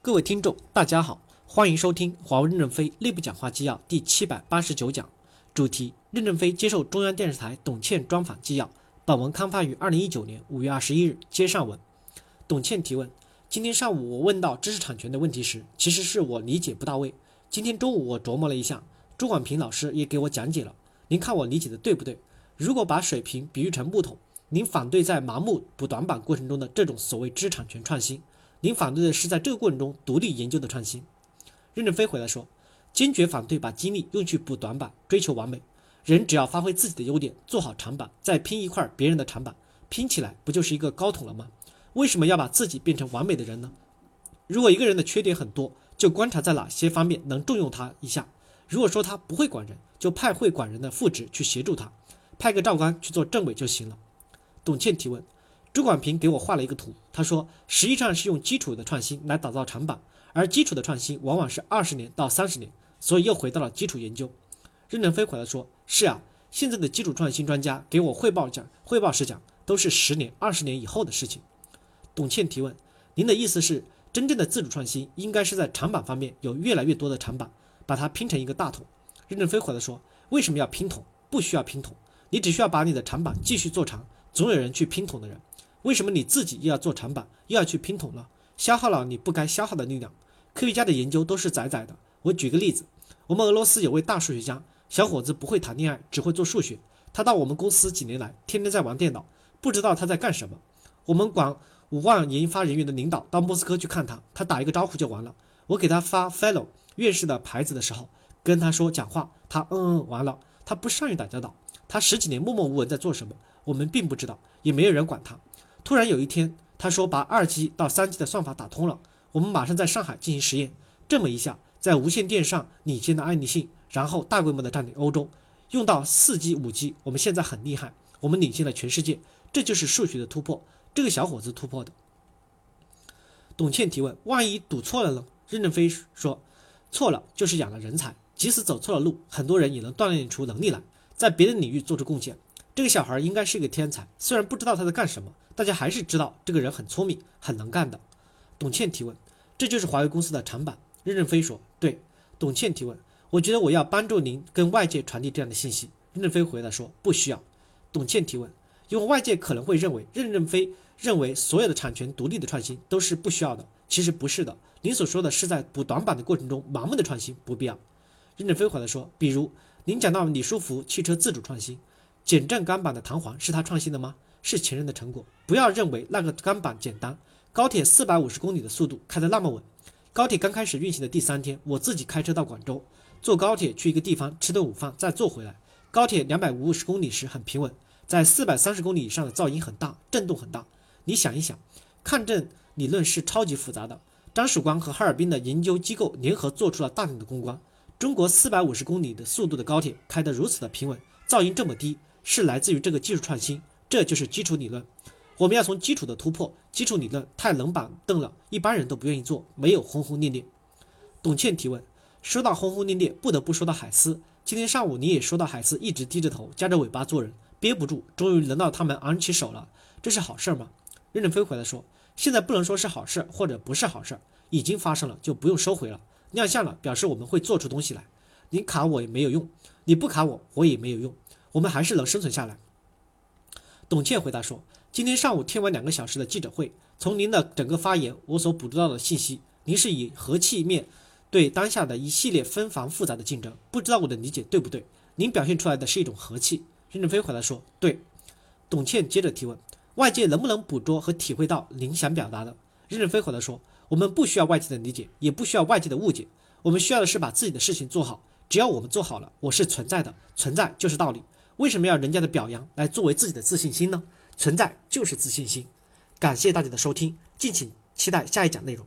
各位听众，大家好，欢迎收听华为任正非内部讲话纪要第七百八十九讲，主题：任正非接受中央电视台董倩专访纪要。本文刊发于二零一九年五月二十一日。接上文，董倩提问：今天上午我问到知识产权的问题时，其实是我理解不到位。今天中午我琢磨了一下，朱广平老师也给我讲解了，您看我理解的对不对？如果把水平比喻成木桶，您反对在盲目补短板过程中的这种所谓知识产权创新。您反对的是在这个过程中独立研究的创新。任正非回来说，坚决反对把精力用去补短板，追求完美。人只要发挥自己的优点，做好长板，再拼一块别人的长板，拼起来不就是一个高筒了吗？为什么要把自己变成完美的人呢？如果一个人的缺点很多，就观察在哪些方面能重用他一下。如果说他不会管人，就派会管人的副职去协助他，派个教官去做政委就行了。董倩提问。朱广平给我画了一个图，他说实际上是用基础的创新来打造长板，而基础的创新往往是二十年到三十年，所以又回到了基础研究。任正非回来说：“是啊，现在的基础创新专家给我汇报讲，汇报时讲都是十年、二十年以后的事情。”董倩提问：“您的意思是，真正的自主创新应该是在长板方面有越来越多的长板，把它拼成一个大桶？”任正非回来说：“为什么要拼桶？不需要拼桶，你只需要把你的长板继续做长，总有人去拼桶的人。”为什么你自己又要做长板，又要去拼桶呢？消耗了你不该消耗的力量。科学家的研究都是窄窄的。我举个例子，我们俄罗斯有位大数学家，小伙子不会谈恋爱，只会做数学。他到我们公司几年来，天天在玩电脑，不知道他在干什么。我们管五万研发人员的领导到莫斯科去看他，他打一个招呼就完了。我给他发 fellow 院士的牌子的时候，跟他说讲话，他嗯嗯完了。他不善于打交道，他十几年默默无闻在做什么，我们并不知道，也没有人管他。突然有一天，他说把二 G 到三 G 的算法打通了，我们马上在上海进行实验。这么一下，在无线电上领先的爱立信，然后大规模的占领欧洲，用到四 G、五 G，我们现在很厉害，我们领先了全世界。这就是数学的突破，这个小伙子突破的。董倩提问：万一赌错了呢？任正非说：错了就是养了人才，即使走错了路，很多人也能锻炼出能力来，在别的领域做出贡献。这个小孩应该是一个天才，虽然不知道他在干什么，大家还是知道这个人很聪明、很能干的。董倩提问：“这就是华为公司的长板？”任正非说：“对。”董倩提问：“我觉得我要帮助您跟外界传递这样的信息。”任正非回答说：“不需要。”董倩提问：“因为外界可能会认为任正非认为所有的产权独立的创新都是不需要的，其实不是的。您所说的是在补短板的过程中盲目的创新不必要。”任正非回答说：“比如您讲到李书福汽车自主创新。”减震钢板的弹簧是他创新的吗？是前人的成果。不要认为那个钢板简单。高铁四百五十公里的速度开得那么稳。高铁刚开始运行的第三天，我自己开车到广州，坐高铁去一个地方吃顿午饭，再坐回来。高铁两百五十公里时很平稳，在四百三十公里以上的噪音很大，震动很大。你想一想，抗震理论是超级复杂的。张曙光和哈尔滨的研究机构联合做出了大量的攻关。中国四百五十公里的速度的高铁开得如此的平稳，噪音这么低。是来自于这个技术创新，这就是基础理论。我们要从基础的突破，基础理论太冷板凳了，一般人都不愿意做，没有轰轰烈烈。董倩提问：说到轰轰烈烈，不得不说到海思。今天上午你也说到海思一直低着头，夹着尾巴做人，憋不住，终于轮到他们昂起手了，这是好事吗？任正非回来说：现在不能说是好事或者不是好事，已经发生了就不用收回了。亮相了，表示我们会做出东西来。你卡我也没有用，你不卡我，我也没有用。我们还是能生存下来。董倩回答说：“今天上午听完两个小时的记者会，从您的整个发言，我所捕捉到的信息，您是以和气面对当下的一系列纷繁复杂的竞争，不知道我的理解对不对？您表现出来的是一种和气。”任正非回答说：“对。”董倩接着提问：“外界能不能捕捉和体会到您想表达的？”任正非回答说：“我们不需要外界的理解，也不需要外界的误解，我们需要的是把自己的事情做好。只要我们做好了，我是存在的，存在就是道理。”为什么要人家的表扬来作为自己的自信心呢？存在就是自信心。感谢大家的收听，敬请期待下一讲内容。